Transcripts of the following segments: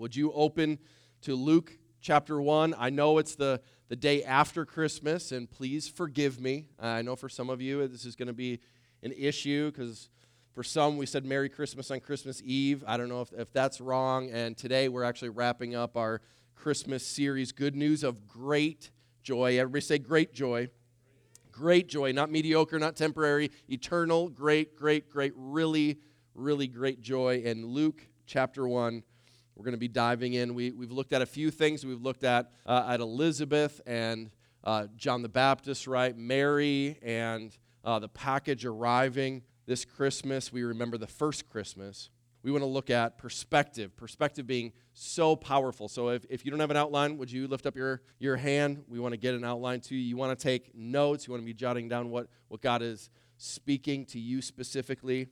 would you open to Luke chapter 1? I know it's the, the day after Christmas, and please forgive me. I know for some of you uh, this is going to be an issue because for some we said Merry Christmas on Christmas Eve. I don't know if, if that's wrong. And today we're actually wrapping up our Christmas series, Good News of Great Joy. Everybody say great joy. Great joy, not mediocre, not temporary, eternal, great, great, great, really, really great joy. And Luke chapter 1 we're going to be diving in. We, we've looked at a few things. We've looked at, uh, at Elizabeth and uh, John the Baptist, right? Mary and uh, the package arriving this Christmas. We remember the first Christmas. We want to look at perspective, perspective being so powerful. So if, if you don't have an outline, would you lift up your, your hand? We want to get an outline to you. You want to take notes. You want to be jotting down what, what God is speaking to you specifically.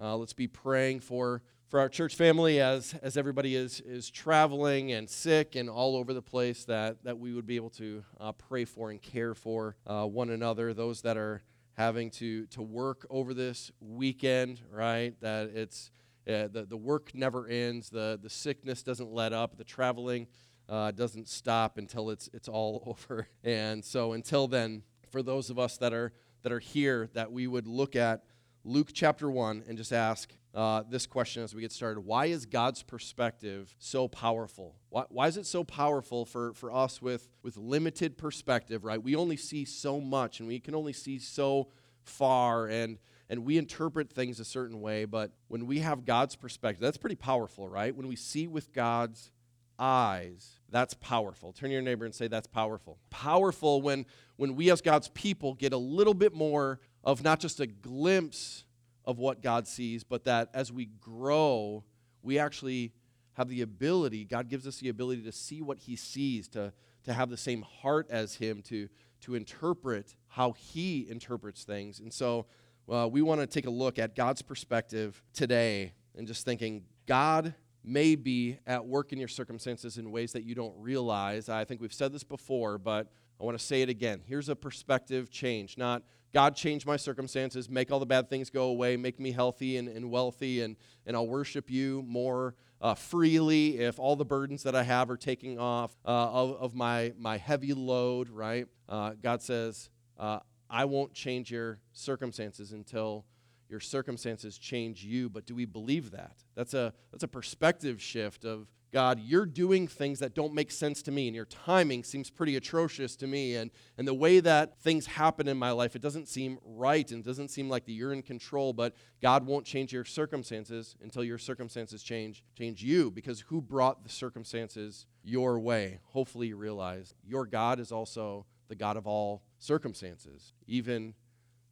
Uh, let's be praying for for our church family as, as everybody is, is traveling and sick and all over the place, that, that we would be able to uh, pray for and care for uh, one another, those that are having to, to work over this weekend, right? That it's uh, the, the work never ends, the, the sickness doesn't let up, the traveling uh, doesn't stop until it's, it's all over. And so until then, for those of us that are, that are here, that we would look at Luke chapter 1 and just ask, uh, this question as we get started. Why is God's perspective so powerful? Why, why is it so powerful for, for us with, with limited perspective, right? We only see so much and we can only see so far and, and we interpret things a certain way, but when we have God's perspective, that's pretty powerful, right? When we see with God's eyes, that's powerful. Turn to your neighbor and say, That's powerful. Powerful when, when we as God's people get a little bit more of not just a glimpse of what God sees, but that as we grow, we actually have the ability, God gives us the ability to see what He sees, to, to have the same heart as Him, to, to interpret how He interprets things. And so uh, we want to take a look at God's perspective today and just thinking, God may be at work in your circumstances in ways that you don't realize. I think we've said this before, but I want to say it again. Here's a perspective change, not God change my circumstances, make all the bad things go away, make me healthy and, and wealthy, and, and I'll worship you more uh, freely if all the burdens that I have are taking off uh, of, of my, my heavy load, right? Uh, God says, uh, I won't change your circumstances until your circumstances change you. But do we believe that? That's a, that's a perspective shift of God, you're doing things that don't make sense to me, and your timing seems pretty atrocious to me. And, and the way that things happen in my life, it doesn't seem right and doesn't seem like that you're in control, but God won't change your circumstances until your circumstances change, change you, because who brought the circumstances your way? Hopefully, you realize your God is also the God of all circumstances, even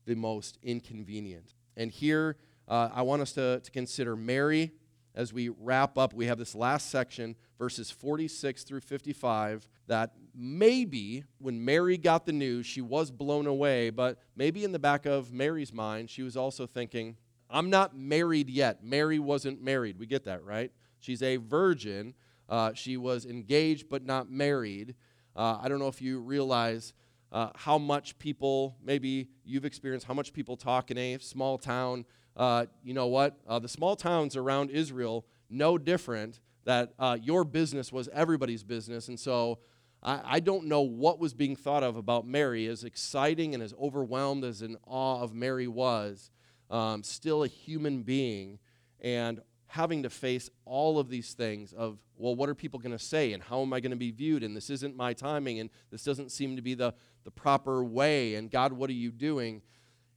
the most inconvenient. And here, uh, I want us to, to consider Mary as we wrap up, we have this last section, verses 46 through 55, that maybe when Mary got the news, she was blown away, but maybe in the back of Mary's mind, she was also thinking, I'm not married yet. Mary wasn't married. We get that, right? She's a virgin. Uh, she was engaged but not married. Uh, I don't know if you realize uh, how much people, maybe you've experienced how much people talk in a small town uh, you know what? Uh, the small towns around Israel, no different, that uh, your business was everybody's business. And so I, I, don't know what was being thought of about Mary, as exciting and as overwhelmed as in awe of Mary was, um, still a human being, and having to face all of these things of, well, what are people going to say, and how am I going to be viewed, and this isn't my timing, and this doesn't seem to be the, the proper way, and God, what are you doing?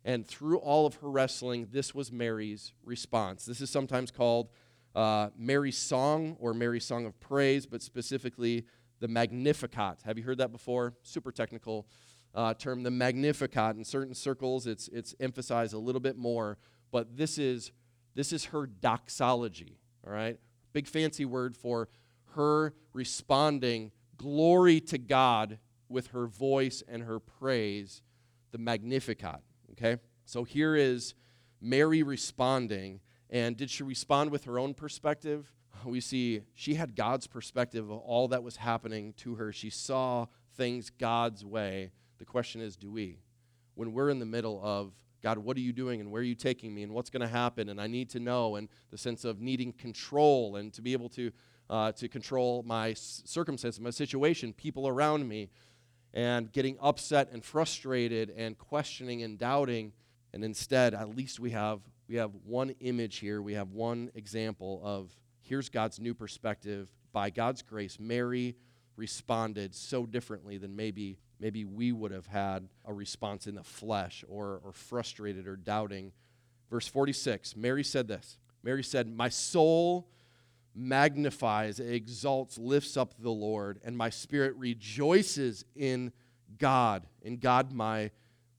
And through all of her wrestling, this was Mary's response. This is sometimes called uh, Mary's song or Mary's song of praise, but specifically the Magnificat. Have you heard that before? Super technical uh, term, the Magnificat. In certain circles, it's, it's emphasized a little bit more, but this is, this is her doxology, all right? Big fancy word for her responding glory to God with her voice and her praise, the Magnificat. Okay? So here is Mary responding. And did she respond with her own perspective? We see she had God's perspective of all that was happening to her. She saw things God's way. The question is, do we? When we're in the middle of, God, what are you doing and where are you taking me and what's going to happen and I need to know and the sense of needing control and to be able to uh, to control my circumstances, my situation, people around me, and getting upset and frustrated and questioning and doubting. And instead, at least we have, we have one image here, we have one example of here's God's new perspective. By God's grace, Mary responded so differently than maybe maybe we would have had a response in the flesh or, or frustrated or doubting. Verse 46, Mary said this. Mary said, My soul magnifies, exalts, lifts up the Lord, and my spirit rejoices in God, in God my,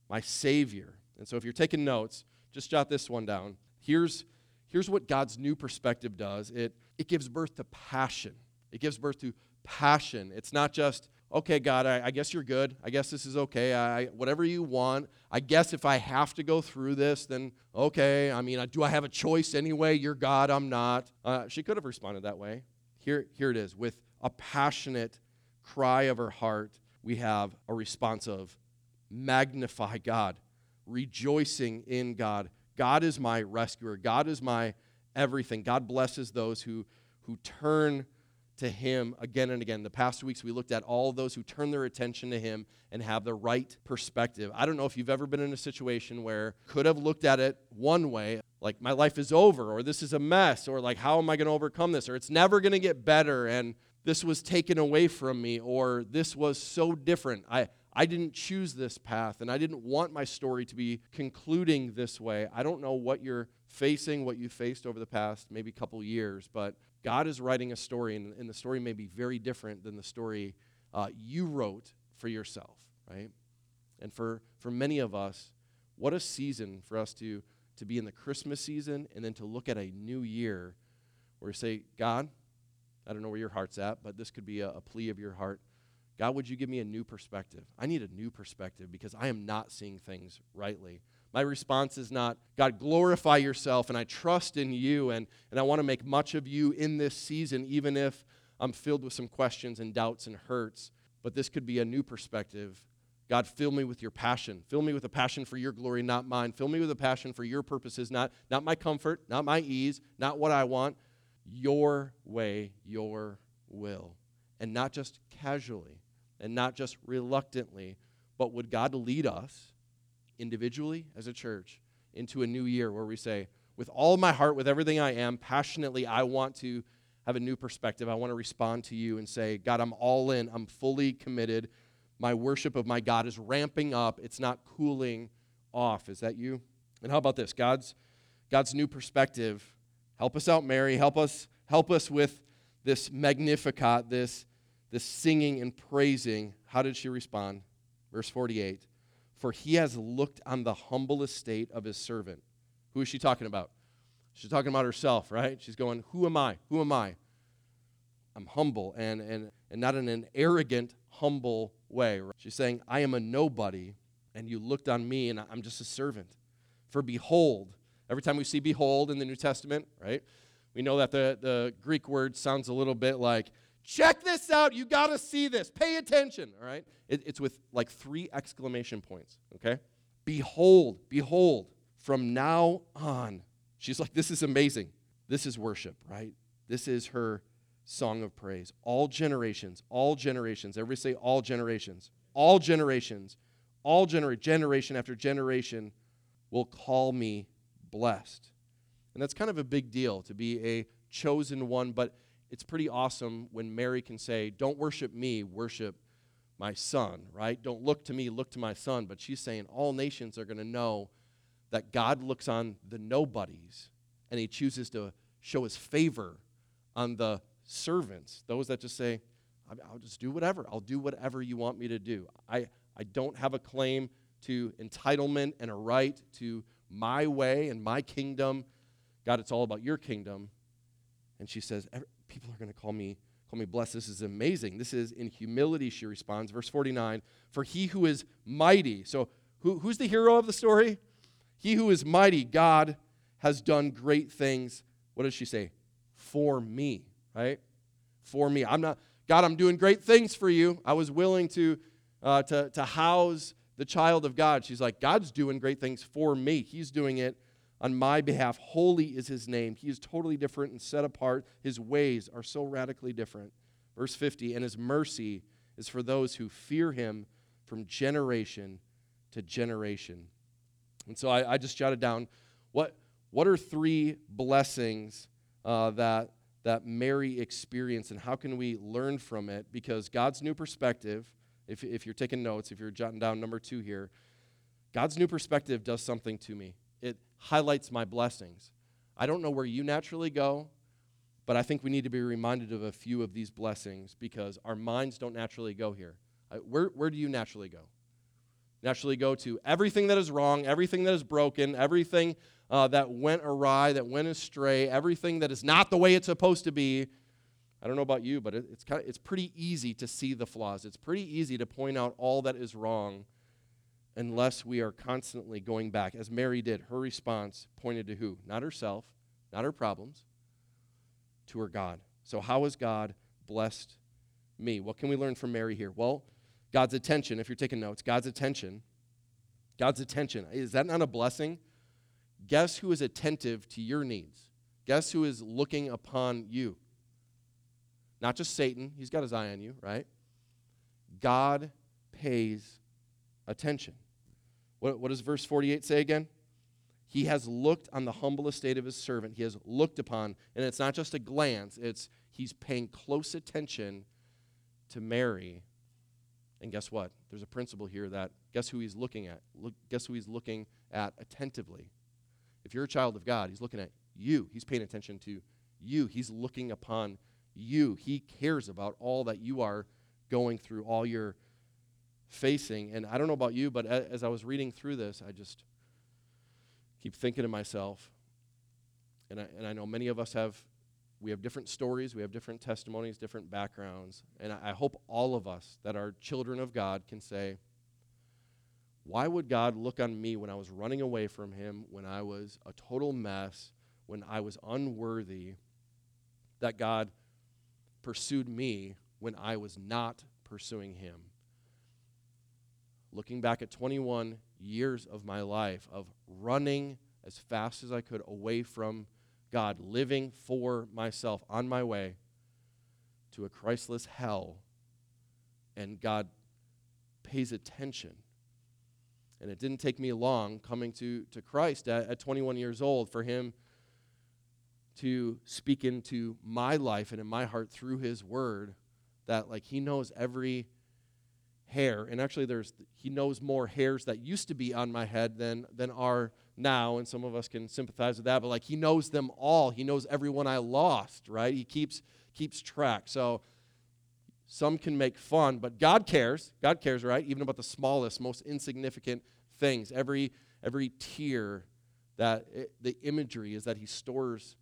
my Savior. And so if you're taking notes, just jot this one down. Here's, here's what God's new perspective does it, it gives birth to passion. It gives birth to passion. It's not just, okay, God, I, I guess you're good. I guess this is okay. I, whatever you want. I guess if I have to go through this, then okay. I mean, do I have a choice anyway? You're God, I'm not. Uh, she could have responded that way. Here, here it is. With a passionate cry of her heart, we have a response of magnify God, rejoicing in God. God is my rescuer. God is my everything. God blesses those who, who turn to Him again and again. The past weeks, we looked at all those who turn their attention to Him and have the right perspective. I don't know if you've ever been in a situation where could have looked at it one way, like my life is over, or this is a mess, or like how am I going to overcome this, or it's never going to get better, and this was taken away from me, or this was so different. I, I didn't choose this path, and I didn't want my story to be concluding this way. I don't know what you're facing, what you faced over the past maybe couple years, but God is writing a story, and, and the story may be very different than the story uh, you wrote for yourself, right? And for, for many of us, what a season for us to, to be in the Christmas season and then to look at a new year where you say, God, I don't know where your heart's at, but this could be a, a plea of your heart. God, would you give me a new perspective? I need a new perspective because I am not seeing things rightly. My response is not, God, glorify yourself, and I trust in you, and, and I want to make much of you in this season, even if I'm filled with some questions and doubts and hurts. But this could be a new perspective. God, fill me with your passion. Fill me with a passion for your glory, not mine. Fill me with a passion for your purposes, not, not my comfort, not my ease, not what I want. Your way, your will. And not just casually, and not just reluctantly, but would God lead us individually as a church into a new year where we say, with all my heart, with everything I am, passionately, I want to have a new perspective. I want to respond to you and say, God, I'm all in. I'm fully committed. My worship of my God is ramping up. It's not cooling off. Is that you? And how about this? God's God's new perspective. Help us out, Mary. Help us help us with this magnificat, this this singing and praising. How did she respond? Verse 48 for he has looked on the humble estate of his servant. Who is she talking about? She's talking about herself, right? She's going, Who am I? Who am I? I'm humble and, and, and not in an arrogant, humble way. Right? She's saying, I am a nobody, and you looked on me, and I'm just a servant. For behold, every time we see behold in the New Testament, right, we know that the, the Greek word sounds a little bit like Check this out. You got to see this. Pay attention, all right? It, it's with like three exclamation points, okay? Behold, behold, from now on. She's like, this is amazing. This is worship, right? This is her song of praise. All generations, all generations, everybody say all generations, all generations, all gener- generation after generation will call me blessed. And that's kind of a big deal to be a chosen one, but it's pretty awesome when Mary can say, Don't worship me, worship my son, right? Don't look to me, look to my son. But she's saying all nations are going to know that God looks on the nobodies and he chooses to show his favor on the servants, those that just say, I'll just do whatever. I'll do whatever you want me to do. I, I don't have a claim to entitlement and a right to my way and my kingdom. God, it's all about your kingdom. And she says, people are going to call me call me blessed. This is amazing. This is in humility, she responds. Verse 49 For he who is mighty, so who, who's the hero of the story? He who is mighty, God, has done great things. What does she say? For me, right? For me. I'm not, God, I'm doing great things for you. I was willing to, uh, to, to house the child of God. She's like, God's doing great things for me. He's doing it on my behalf. Holy is his name. He is totally different and set apart. His ways are so radically different. Verse 50 And his mercy is for those who fear him from generation to generation. And so I, I just jotted down what, what are three blessings uh, that, that Mary experienced and how can we learn from it? Because God's new perspective, if, if you're taking notes, if you're jotting down number two here, God's new perspective does something to me. Highlights my blessings. I don't know where you naturally go, but I think we need to be reminded of a few of these blessings because our minds don't naturally go here. Where, where do you naturally go? Naturally go to everything that is wrong, everything that is broken, everything uh, that went awry, that went astray, everything that is not the way it's supposed to be. I don't know about you, but it, it's, kind of, it's pretty easy to see the flaws. It's pretty easy to point out all that is wrong unless we are constantly going back. As Mary did, her response pointed to who? Not herself, not her problems, to her God. So, how has God blessed me? What can we learn from Mary here? Well, God's attention, if you're taking notes, God's attention. God's attention. Is that not a blessing? Guess who is attentive to your needs? Guess who is looking upon you? Not just Satan, he's got his eye on you, right? God pays attention. What, what does verse 48 say again? He has looked on the humble estate of his servant. He has looked upon, and it's not just a glance, it's he's paying close attention to Mary. And guess what? There's a principle here that guess who he's looking at? Look, guess who he's looking at attentively? If you're a child of God, he's looking at you. He's paying attention to you. He's looking upon you. He cares about all that you are going through, all your facing. And I don't know about you, but as I was reading through this, I just keep thinking to myself, and I, and I know many of us have, we have different stories, we have different testimonies, different backgrounds. And I, I hope all of us that are children of God can say, why would God look on me when I was running away from Him, when I was a total mess, when I was unworthy, that God pursued me when I was not pursuing Him? Looking back at 21 years of my life of running as fast as I could away from God, living for myself on my way to a Christless hell, and God pays attention. And it didn't take me long coming to, to Christ at, at 21 years old for Him to speak into my life and in my heart through His Word that, like, He knows every hair. And actually, there's he knows more hairs that used to be on my head than than are now. And some of us can sympathize with that. But like he knows them all. He knows everyone I lost. Right? He keeps keeps track. So some can make fun, but God cares. God cares, right? Even about the smallest, most insignificant things. Every every tear that it, the imagery is that he stores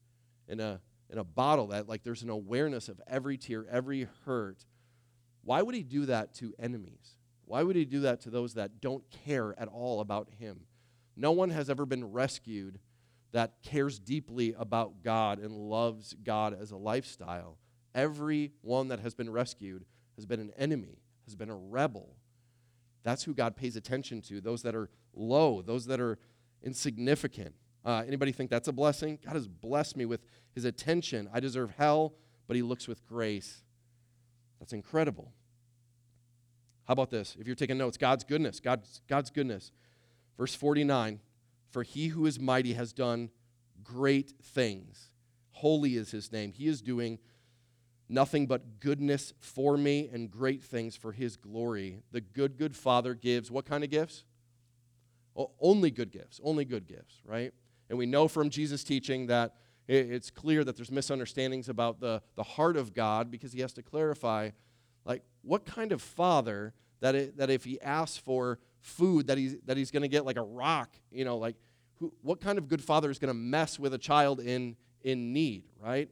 in a in a bottle that like there's an awareness of every tear, every hurt why would he do that to enemies? Why would he do that to those that don't care at all about him? No one has ever been rescued that cares deeply about God and loves God as a lifestyle. Every one that has been rescued has been an enemy, has been a rebel. That's who God pays attention to, those that are low, those that are insignificant. Uh, anybody think that's a blessing? God has blessed me with his attention. I deserve hell, but he looks with grace. That's incredible. How about this? If you're taking notes, God's goodness, God's, God's goodness. Verse 49 For he who is mighty has done great things. Holy is his name. He is doing nothing but goodness for me and great things for his glory. The good, good Father gives what kind of gifts? Only good gifts, only good gifts, right? And we know from Jesus' teaching that it's clear that there's misunderstandings about the, the heart of God because he has to clarify like, what kind of father that, it, that if he asks for food, that he's, that he's going to get like a rock, you know, like, who, what kind of good father is going to mess with a child in, in need, right?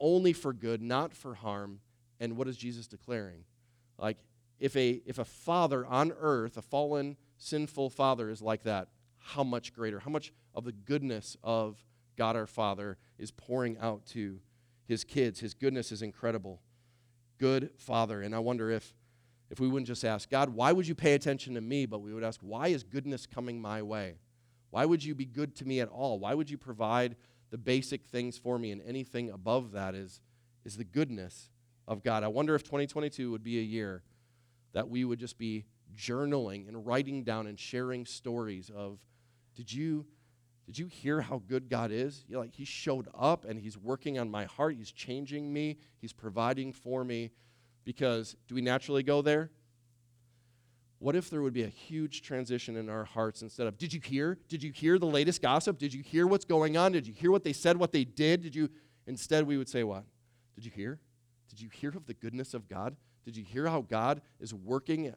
Only for good, not for harm. And what is Jesus declaring? Like, if a, if a father on earth, a fallen, sinful father, is like that, how much greater? How much of the goodness of God our Father is pouring out to his kids? His goodness is incredible good father. And I wonder if, if we wouldn't just ask, God, why would you pay attention to me? But we would ask, why is goodness coming my way? Why would you be good to me at all? Why would you provide the basic things for me? And anything above that is, is the goodness of God. I wonder if 2022 would be a year that we would just be journaling and writing down and sharing stories of did you did you hear how good God is? You're like he showed up and he's working on my heart. He's changing me. He's providing for me. Because do we naturally go there? What if there would be a huge transition in our hearts instead of, did you hear? Did you hear the latest gossip? Did you hear what's going on? Did you hear what they said, what they did? Did you? Instead, we would say, what? Did you hear? Did you hear of the goodness of God? Did you hear how God is working?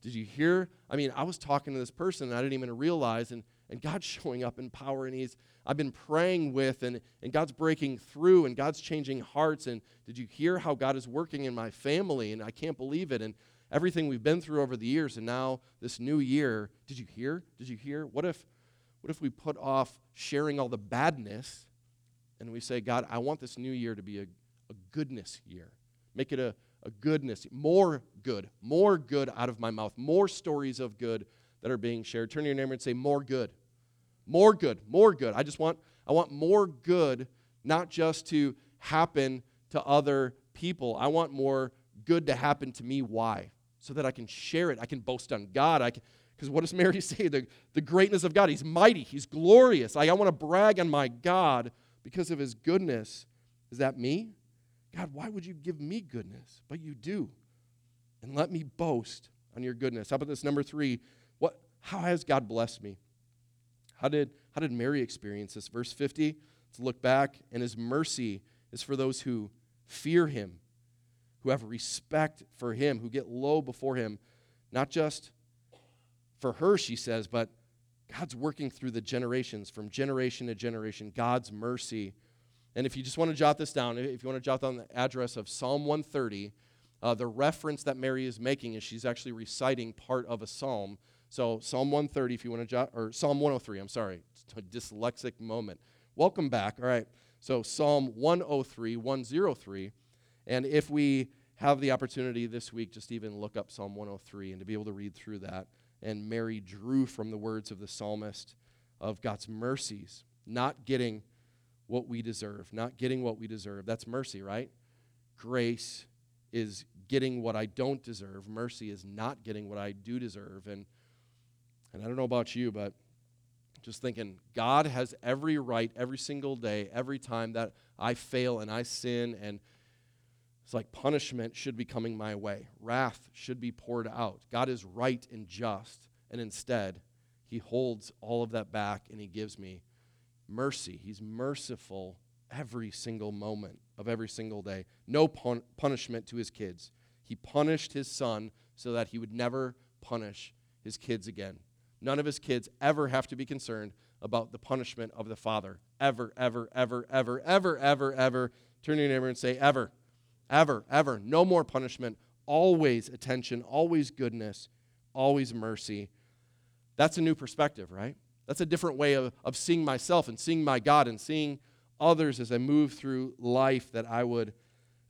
Did you hear? I mean, I was talking to this person and I didn't even realize, and, and God's showing up in power, and He's I've been praying with, and, and God's breaking through, and God's changing hearts. And did you hear how God is working in my family? And I can't believe it. And everything we've been through over the years, and now this new year. Did you hear? Did you hear? What if, what if we put off sharing all the badness and we say, God, I want this new year to be a, a goodness year. Make it a, a goodness, more good, more good out of my mouth, more stories of good that are being shared. Turn to your neighbor and say, more good. More good, more good. I just want, I want more good, not just to happen to other people. I want more good to happen to me. Why? so that I can share it. I can boast on God. I can because what does Mary say? The, the greatness of God. He's mighty. He's glorious. I, I want to brag on my God because of his goodness. Is that me? God, why would you give me goodness? But you do. And let me boast on your goodness. How about this number three? How has God blessed me? How did how did Mary experience this? Verse 50. Let's look back. And his mercy is for those who fear him who have respect for him, who get low before him, not just for her, she says, but God's working through the generations, from generation to generation, God's mercy. And if you just want to jot this down, if you want to jot down the address of Psalm 130, uh, the reference that Mary is making is she's actually reciting part of a psalm. So Psalm 130, if you want to jot, or Psalm 103, I'm sorry, dyslexic moment. Welcome back. All right. So Psalm 103, 103. And if we have the opportunity this week, just even look up Psalm 103 and to be able to read through that. And Mary drew from the words of the psalmist of God's mercies, not getting what we deserve, not getting what we deserve. That's mercy, right? Grace is getting what I don't deserve. Mercy is not getting what I do deserve. And and I don't know about you, but just thinking God has every right every single day, every time that I fail and I sin and it's like punishment should be coming my way, wrath should be poured out. God is right and just, and instead, He holds all of that back and He gives me mercy. He's merciful every single moment of every single day. No pun- punishment to His kids. He punished His son so that He would never punish His kids again. None of His kids ever have to be concerned about the punishment of the Father. Ever, ever, ever, ever, ever, ever, ever. Turn to your neighbor and say, ever. Ever, ever. No more punishment. Always attention, always goodness, always mercy. That's a new perspective, right? That's a different way of, of seeing myself and seeing my God and seeing others as I move through life that I would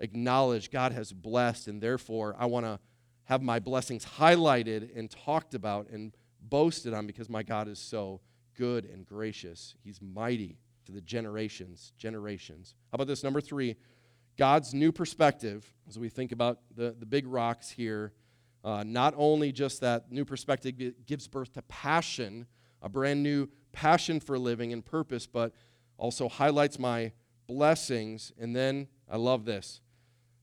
acknowledge God has blessed, and therefore I want to have my blessings highlighted and talked about and boasted on because my God is so good and gracious. He's mighty to the generations, generations. How about this? Number three, God's new perspective, as we think about the, the big rocks here, uh, not only just that new perspective gives birth to passion, a brand new passion for living and purpose, but also highlights my blessings. And then, I love this,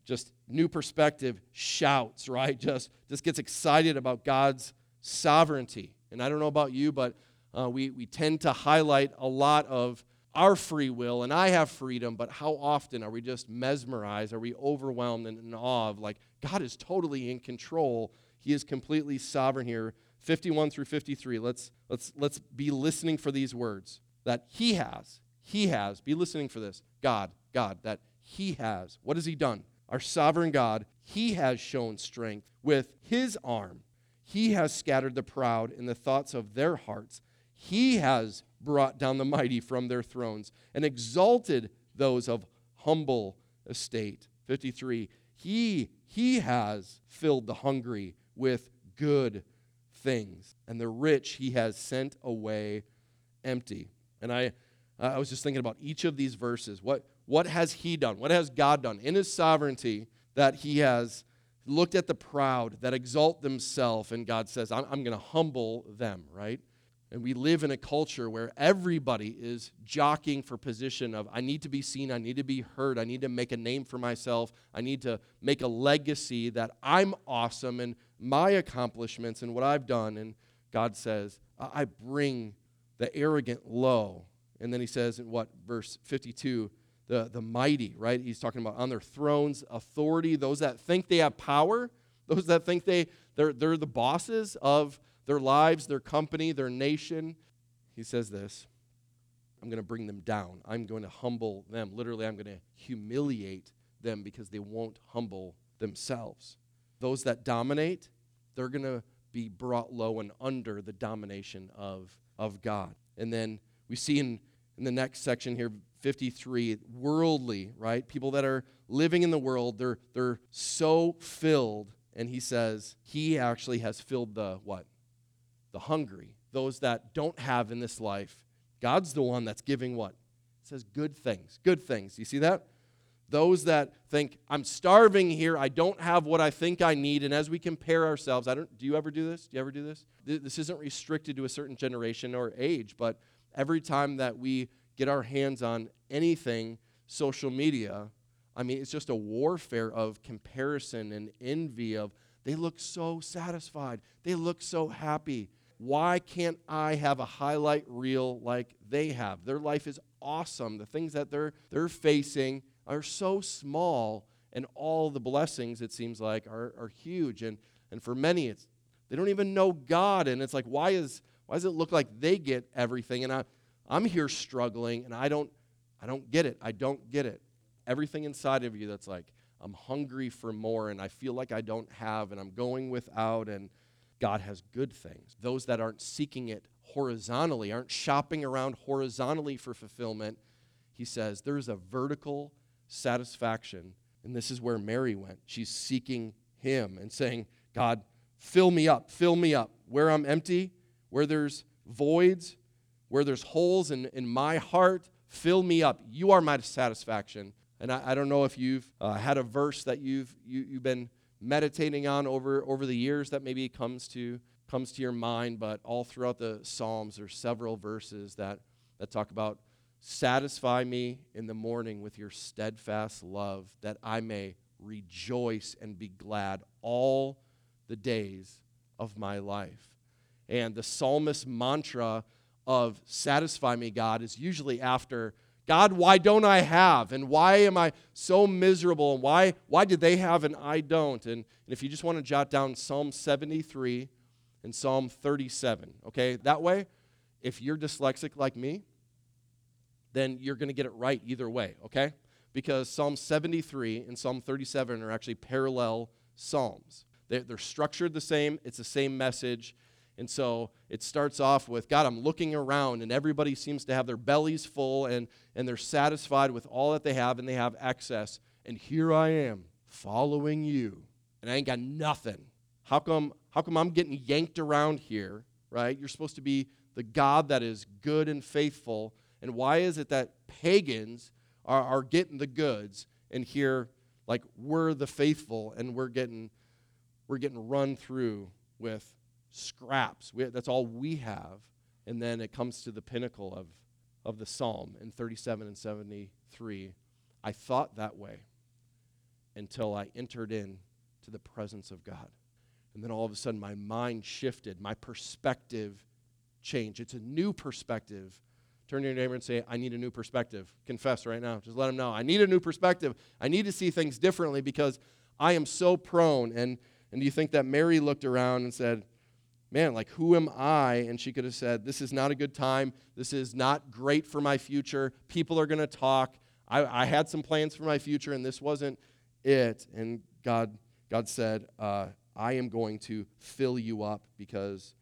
just new perspective shouts, right? Just, just gets excited about God's sovereignty. And I don't know about you, but uh, we, we tend to highlight a lot of our free will and I have freedom, but how often are we just mesmerized? Are we overwhelmed and in awe of like, God is totally in control? He is completely sovereign here. 51 through 53. Let's, let's, let's be listening for these words that He has. He has. Be listening for this. God, God, that He has. What has He done? Our sovereign God, He has shown strength with His arm. He has scattered the proud in the thoughts of their hearts. He has brought down the mighty from their thrones and exalted those of humble estate. 53. He, he has filled the hungry with good things, and the rich he has sent away empty. And I, I was just thinking about each of these verses. What, what has He done? What has God done in His sovereignty that He has looked at the proud that exalt themselves, and God says, I'm, I'm going to humble them, right? And we live in a culture where everybody is jockeying for position of I need to be seen, I need to be heard, I need to make a name for myself, I need to make a legacy that I'm awesome and my accomplishments and what I've done. And God says, I bring the arrogant low. And then he says in what, verse 52, the, the mighty, right? He's talking about on their thrones, authority, those that think they have power, those that think they, they're, they're the bosses of their lives, their company, their nation. He says this I'm going to bring them down. I'm going to humble them. Literally, I'm going to humiliate them because they won't humble themselves. Those that dominate, they're going to be brought low and under the domination of, of God. And then we see in, in the next section here, 53, worldly, right? People that are living in the world, they're, they're so filled. And he says, he actually has filled the what? the hungry, those that don't have in this life. God's the one that's giving what? It says good things, good things. You see that? Those that think, I'm starving here, I don't have what I think I need, and as we compare ourselves, I don't do you ever do this? Do you ever do this? This isn't restricted to a certain generation or age, but every time that we get our hands on anything social media, I mean, it's just a warfare of comparison and envy of they look so satisfied. They look so happy. Why can't I have a highlight reel like they have? Their life is awesome. The things that they're, they're facing are so small, and all the blessings, it seems like, are, are huge. And, and for many, it's, they don't even know God. And it's like, why, is, why does it look like they get everything? And I, I'm here struggling, and I don't, I don't get it. I don't get it. Everything inside of you that's like, I'm hungry for more, and I feel like I don't have, and I'm going without, and God has good things. Those that aren't seeking it horizontally, aren't shopping around horizontally for fulfillment, he says there's a vertical satisfaction. And this is where Mary went. She's seeking him and saying, God, fill me up, fill me up. Where I'm empty, where there's voids, where there's holes in, in my heart, fill me up. You are my satisfaction. And I, I don't know if you've uh, had a verse that you've, you, you've been meditating on over, over the years that maybe comes to, comes to your mind, but all throughout the Psalms, there's several verses that, that talk about satisfy me in the morning with your steadfast love, that I may rejoice and be glad all the days of my life. And the psalmist mantra of satisfy me, God, is usually after God, why don't I have? And why am I so miserable? And why, why did they have and I don't? And, and if you just want to jot down Psalm 73 and Psalm 37, okay? That way, if you're dyslexic like me, then you're going to get it right either way, okay? Because Psalm 73 and Psalm 37 are actually parallel Psalms. They're, they're structured the same, it's the same message, and so it starts off with God, I'm looking around, and everybody seems to have their bellies full and, and they're satisfied with all that they have and they have excess. And here I am following you, and I ain't got nothing. How come, how come I'm getting yanked around here, right? You're supposed to be the God that is good and faithful. And why is it that pagans are, are getting the goods and here, like, we're the faithful and we're getting, we're getting run through with scraps. We, that's all we have. And then it comes to the pinnacle of, of the psalm in 37 and 73. I thought that way until I entered in to the presence of God. And then all of a sudden, my mind shifted, my perspective changed. It's a new perspective. Turn to your neighbor and say, I need a new perspective. Confess right now. Just let him know. I need a new perspective. I need to see things differently because I am so prone. And, and do you think that Mary looked around and said, man, like, who am I? And she could have said, this is not a good time. This is not great for my future. People are going to talk. I, I, had some plans for my future, and this wasn't it. And God, God said, uh, I am going to fill you up because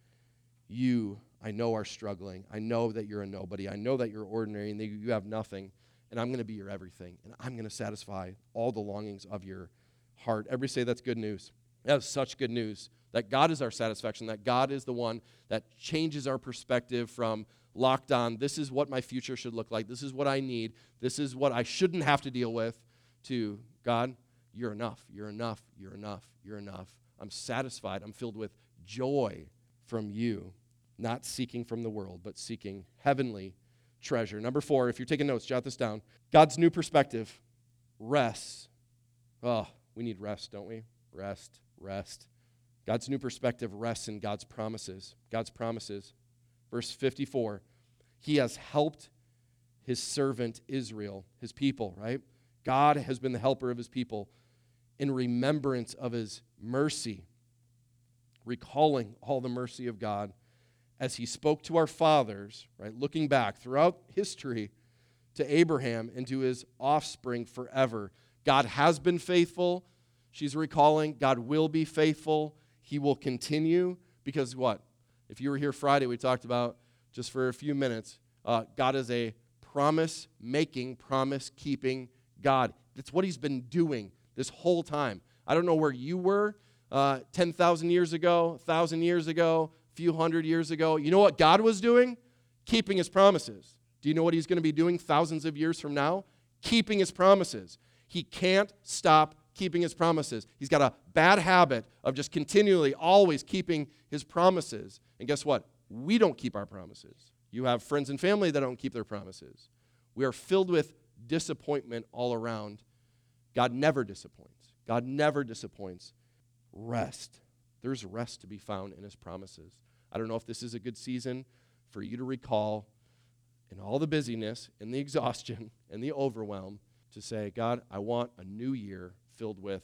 you, I know, are struggling. I know that you're a nobody. I know that you're ordinary and that you have nothing. And I'm going to be your everything. And I'm going to satisfy all the longings of your heart. Every say that's good news. That is such good news that God is our satisfaction, that God is the one that changes our perspective from locked on, this is what my future should look like, this is what I need, this is what I shouldn't have to deal with, to God, you're enough, you're enough, you're enough, you're enough. I'm satisfied, I'm filled with joy from you, not seeking from the world, but seeking heavenly treasure. Number four, if you're taking notes, jot this down. God's new perspective rests. Oh, we need rest, don't we? Rest, rest. God's new perspective rests in God's promises. God's promises. Verse 54 He has helped his servant Israel, his people, right? God has been the helper of his people in remembrance of his mercy, recalling all the mercy of God as he spoke to our fathers, right? Looking back throughout history to Abraham and to his offspring forever. God has been faithful. She's recalling God will be faithful. He will continue because what? If you were here Friday, we talked about just for a few minutes, uh, God is a promise making, promise keeping God. That's what He's been doing this whole time. I don't know where you were uh, 10,000 years ago, 1,000 years ago, a few hundred years ago. You know what God was doing? Keeping His promises. Do you know what He's going to be doing thousands of years from now? Keeping His promises. He can't stop keeping his promises. He's got a bad habit of just continually, always keeping his promises. And guess what? We don't keep our promises. You have friends and family that don't keep their promises. We are filled with disappointment all around. God never disappoints. God never disappoints. Rest. There's rest to be found in his promises. I don't know if this is a good season for you to recall in all the busyness, in the exhaustion, and the overwhelm to say, God, I want a new year filled with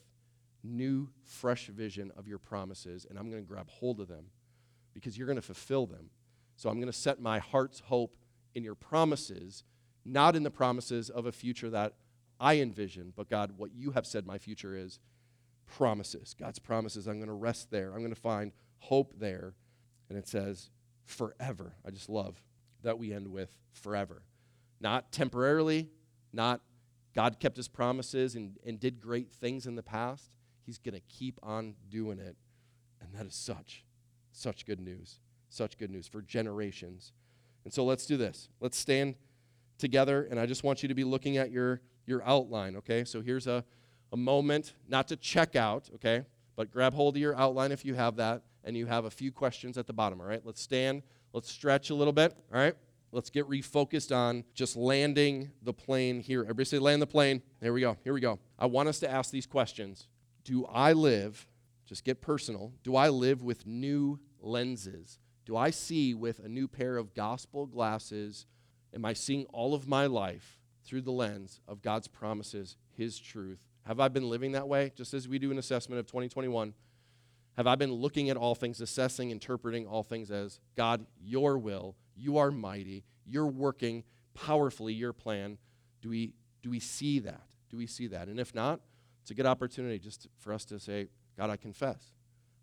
new, fresh vision of your promises, and I'm going to grab hold of them because you're going to fulfill them. So I'm going to set my heart's hope in your promises, not in the promises of a future that I envision, but God, what you have said my future is promises. God's promises. I'm going to rest there. I'm going to find hope there. And it says, forever. I just love that we end with forever. Not temporarily, not God kept his promises and, and did great things in the past. He's going to keep on doing it. And that is such, such good news. Such good news for generations. And so let's do this. Let's stand together, and I just want you to be looking at your, your outline, okay? So here's a, a moment, not to check out, okay? But grab hold of your outline if you have that, and you have a few questions at the bottom, all right? Let's stand. Let's stretch a little bit, all right? Let's get refocused on just landing the plane here. Everybody say, land the plane. There we go. Here we go. I want us to ask these questions Do I live, just get personal, do I live with new lenses? Do I see with a new pair of gospel glasses? Am I seeing all of my life through the lens of God's promises, His truth? Have I been living that way? Just as we do an assessment of 2021, have I been looking at all things, assessing, interpreting all things as God, your will, you are mighty. You're working powerfully your plan. Do we, do we see that? Do we see that? And if not, it's a good opportunity just for us to say, God, I confess.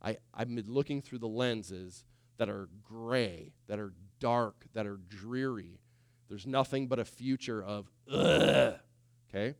I, I've been looking through the lenses that are gray, that are dark, that are dreary. There's nothing but a future of, ugh. Okay?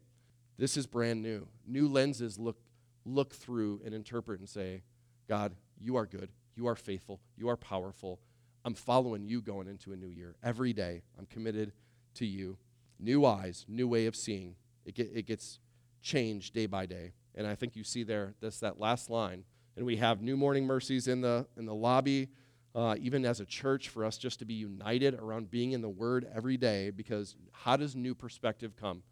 This is brand new. New lenses look, look through and interpret and say, God, you are good. You are faithful. You are powerful. I'm following you going into a new year. Every day, I'm committed to you. New eyes, new way of seeing. It, get, it gets changed day by day. And I think you see there, that's that last line. And we have new morning mercies in the, in the lobby, uh, even as a church, for us just to be united around being in the Word every day. Because how does new perspective come?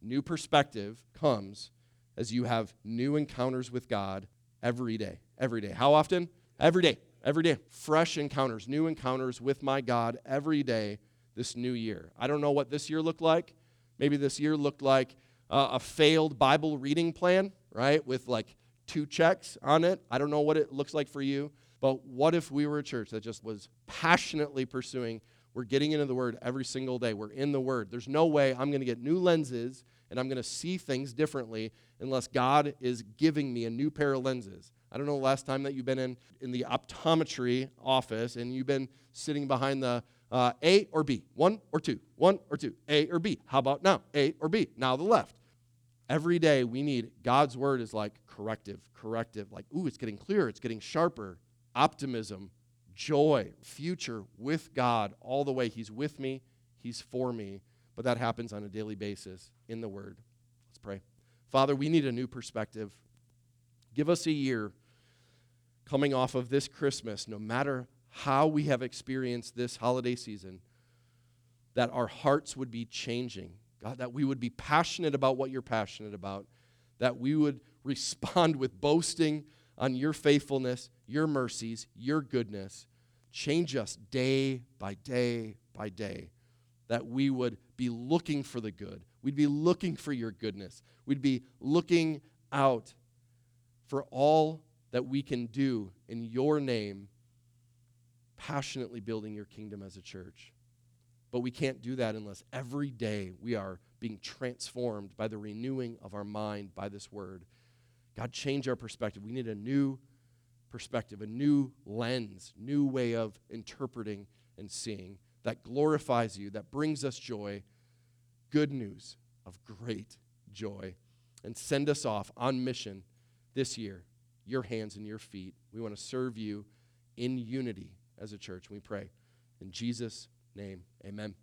New perspective comes as you have new encounters with God every day. Every day. How often? Every day every day. Fresh encounters, new encounters with my God every day this new year. I don't know what this year looked like. Maybe this year looked like uh, a failed Bible reading plan, right? With like two checks on it. I don't know what it looks like for you. But what if we were a church that just was passionately pursuing? We're getting into the Word every single day. We're in the Word. There's no way I'm going to get new lenses and I'm going to see things differently unless God is giving me a new pair of lenses. I don't know the last time that you've been in, in the optometry office and you've been sitting behind the uh, A or B, one or two, one or two, A or B. How about now? A or B, now the left. Every day we need God's word is like corrective, corrective, like, ooh, it's getting clearer, it's getting sharper. Optimism, joy, future with God all the way. He's with me, He's for me. But that happens on a daily basis in the Word. Let's pray. Father, we need a new perspective. Give us a year coming off of this Christmas, no matter how we have experienced this holiday season, that our hearts would be changing. God, that we would be passionate about what you're passionate about, that we would respond with boasting on your faithfulness, your mercies, your goodness. Change us day by day by day, that we would be looking for the good. We'd be looking for your goodness. We'd be looking out for all that we can do in your name, passionately building your kingdom as a church. But we can't do that unless every day we are being transformed by the renewing of our mind by this word. God, change our perspective. We need a new perspective, a new lens, new way of interpreting and seeing that glorifies you, that brings us joy, good news of great joy, and send us off on mission this year, your hands and your feet. We want to serve you in unity as a church. We pray. In Jesus' name, amen.